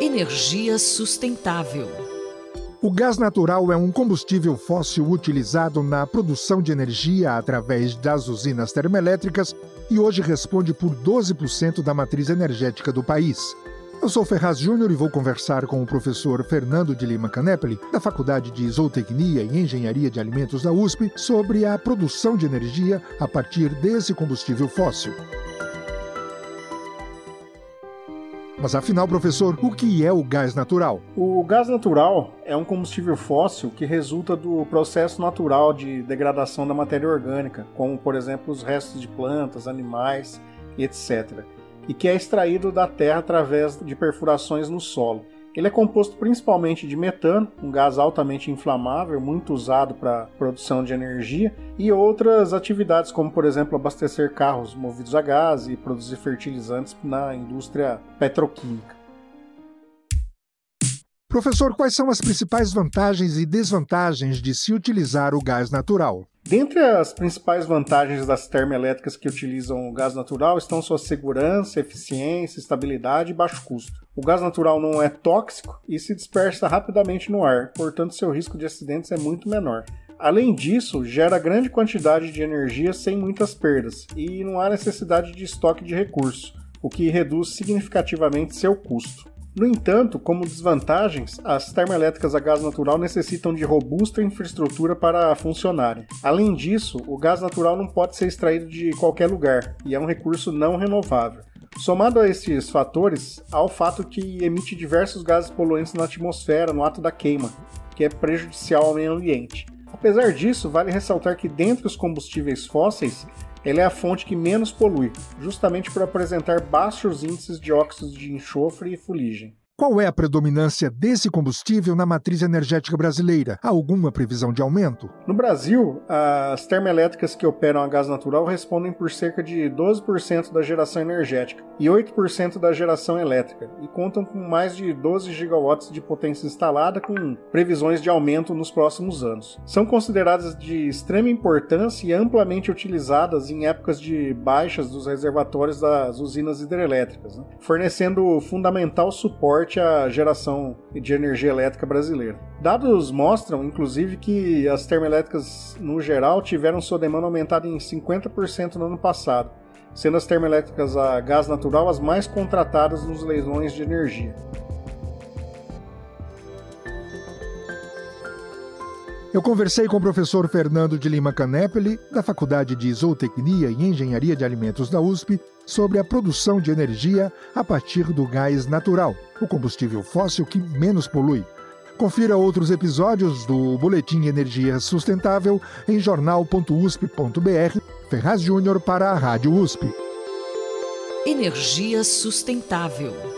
Energia sustentável. O gás natural é um combustível fóssil utilizado na produção de energia através das usinas termoelétricas e hoje responde por 12% da matriz energética do país. Eu sou Ferraz Júnior e vou conversar com o professor Fernando de Lima Canepli, da Faculdade de Zootecnia e Engenharia de Alimentos da USP, sobre a produção de energia a partir desse combustível fóssil. Mas afinal, professor, o que é o gás natural? O gás natural é um combustível fóssil que resulta do processo natural de degradação da matéria orgânica, como por exemplo os restos de plantas, animais, etc. E que é extraído da terra através de perfurações no solo. Ele é composto principalmente de metano, um gás altamente inflamável, muito usado para produção de energia, e outras atividades, como por exemplo abastecer carros movidos a gás e produzir fertilizantes na indústria petroquímica. Professor, quais são as principais vantagens e desvantagens de se utilizar o gás natural? Dentre as principais vantagens das termoelétricas que utilizam o gás natural estão sua segurança, eficiência, estabilidade e baixo custo. O gás natural não é tóxico e se dispersa rapidamente no ar, portanto seu risco de acidentes é muito menor. Além disso, gera grande quantidade de energia sem muitas perdas e não há necessidade de estoque de recursos, o que reduz significativamente seu custo. No entanto, como desvantagens, as termoelétricas a gás natural necessitam de robusta infraestrutura para funcionarem. Além disso, o gás natural não pode ser extraído de qualquer lugar e é um recurso não renovável. Somado a esses fatores, há o fato que emite diversos gases poluentes na atmosfera no ato da queima, que é prejudicial ao meio ambiente. Apesar disso, vale ressaltar que dentre os combustíveis fósseis, ele é a fonte que menos polui, justamente por apresentar baixos índices de óxidos de enxofre e fuligem. Qual é a predominância desse combustível na matriz energética brasileira? Há alguma previsão de aumento? No Brasil, as termoelétricas que operam a gás natural respondem por cerca de 12% da geração energética e 8% da geração elétrica e contam com mais de 12 gigawatts de potência instalada com previsões de aumento nos próximos anos. São consideradas de extrema importância e amplamente utilizadas em épocas de baixas dos reservatórios das usinas hidrelétricas, né? fornecendo fundamental suporte forte a geração de energia elétrica brasileira. Dados mostram, inclusive, que as termoelétricas, no geral, tiveram sua demanda aumentada em 50% no ano passado, sendo as termoelétricas a gás natural as mais contratadas nos leilões de energia. Eu conversei com o professor Fernando de Lima Canepeli, da Faculdade de Zootecnia e Engenharia de Alimentos da USP, sobre a produção de energia a partir do gás natural, o combustível fóssil que menos polui. Confira outros episódios do Boletim Energia Sustentável em jornal.usp.br. Ferraz Júnior para a Rádio USP. Energia Sustentável.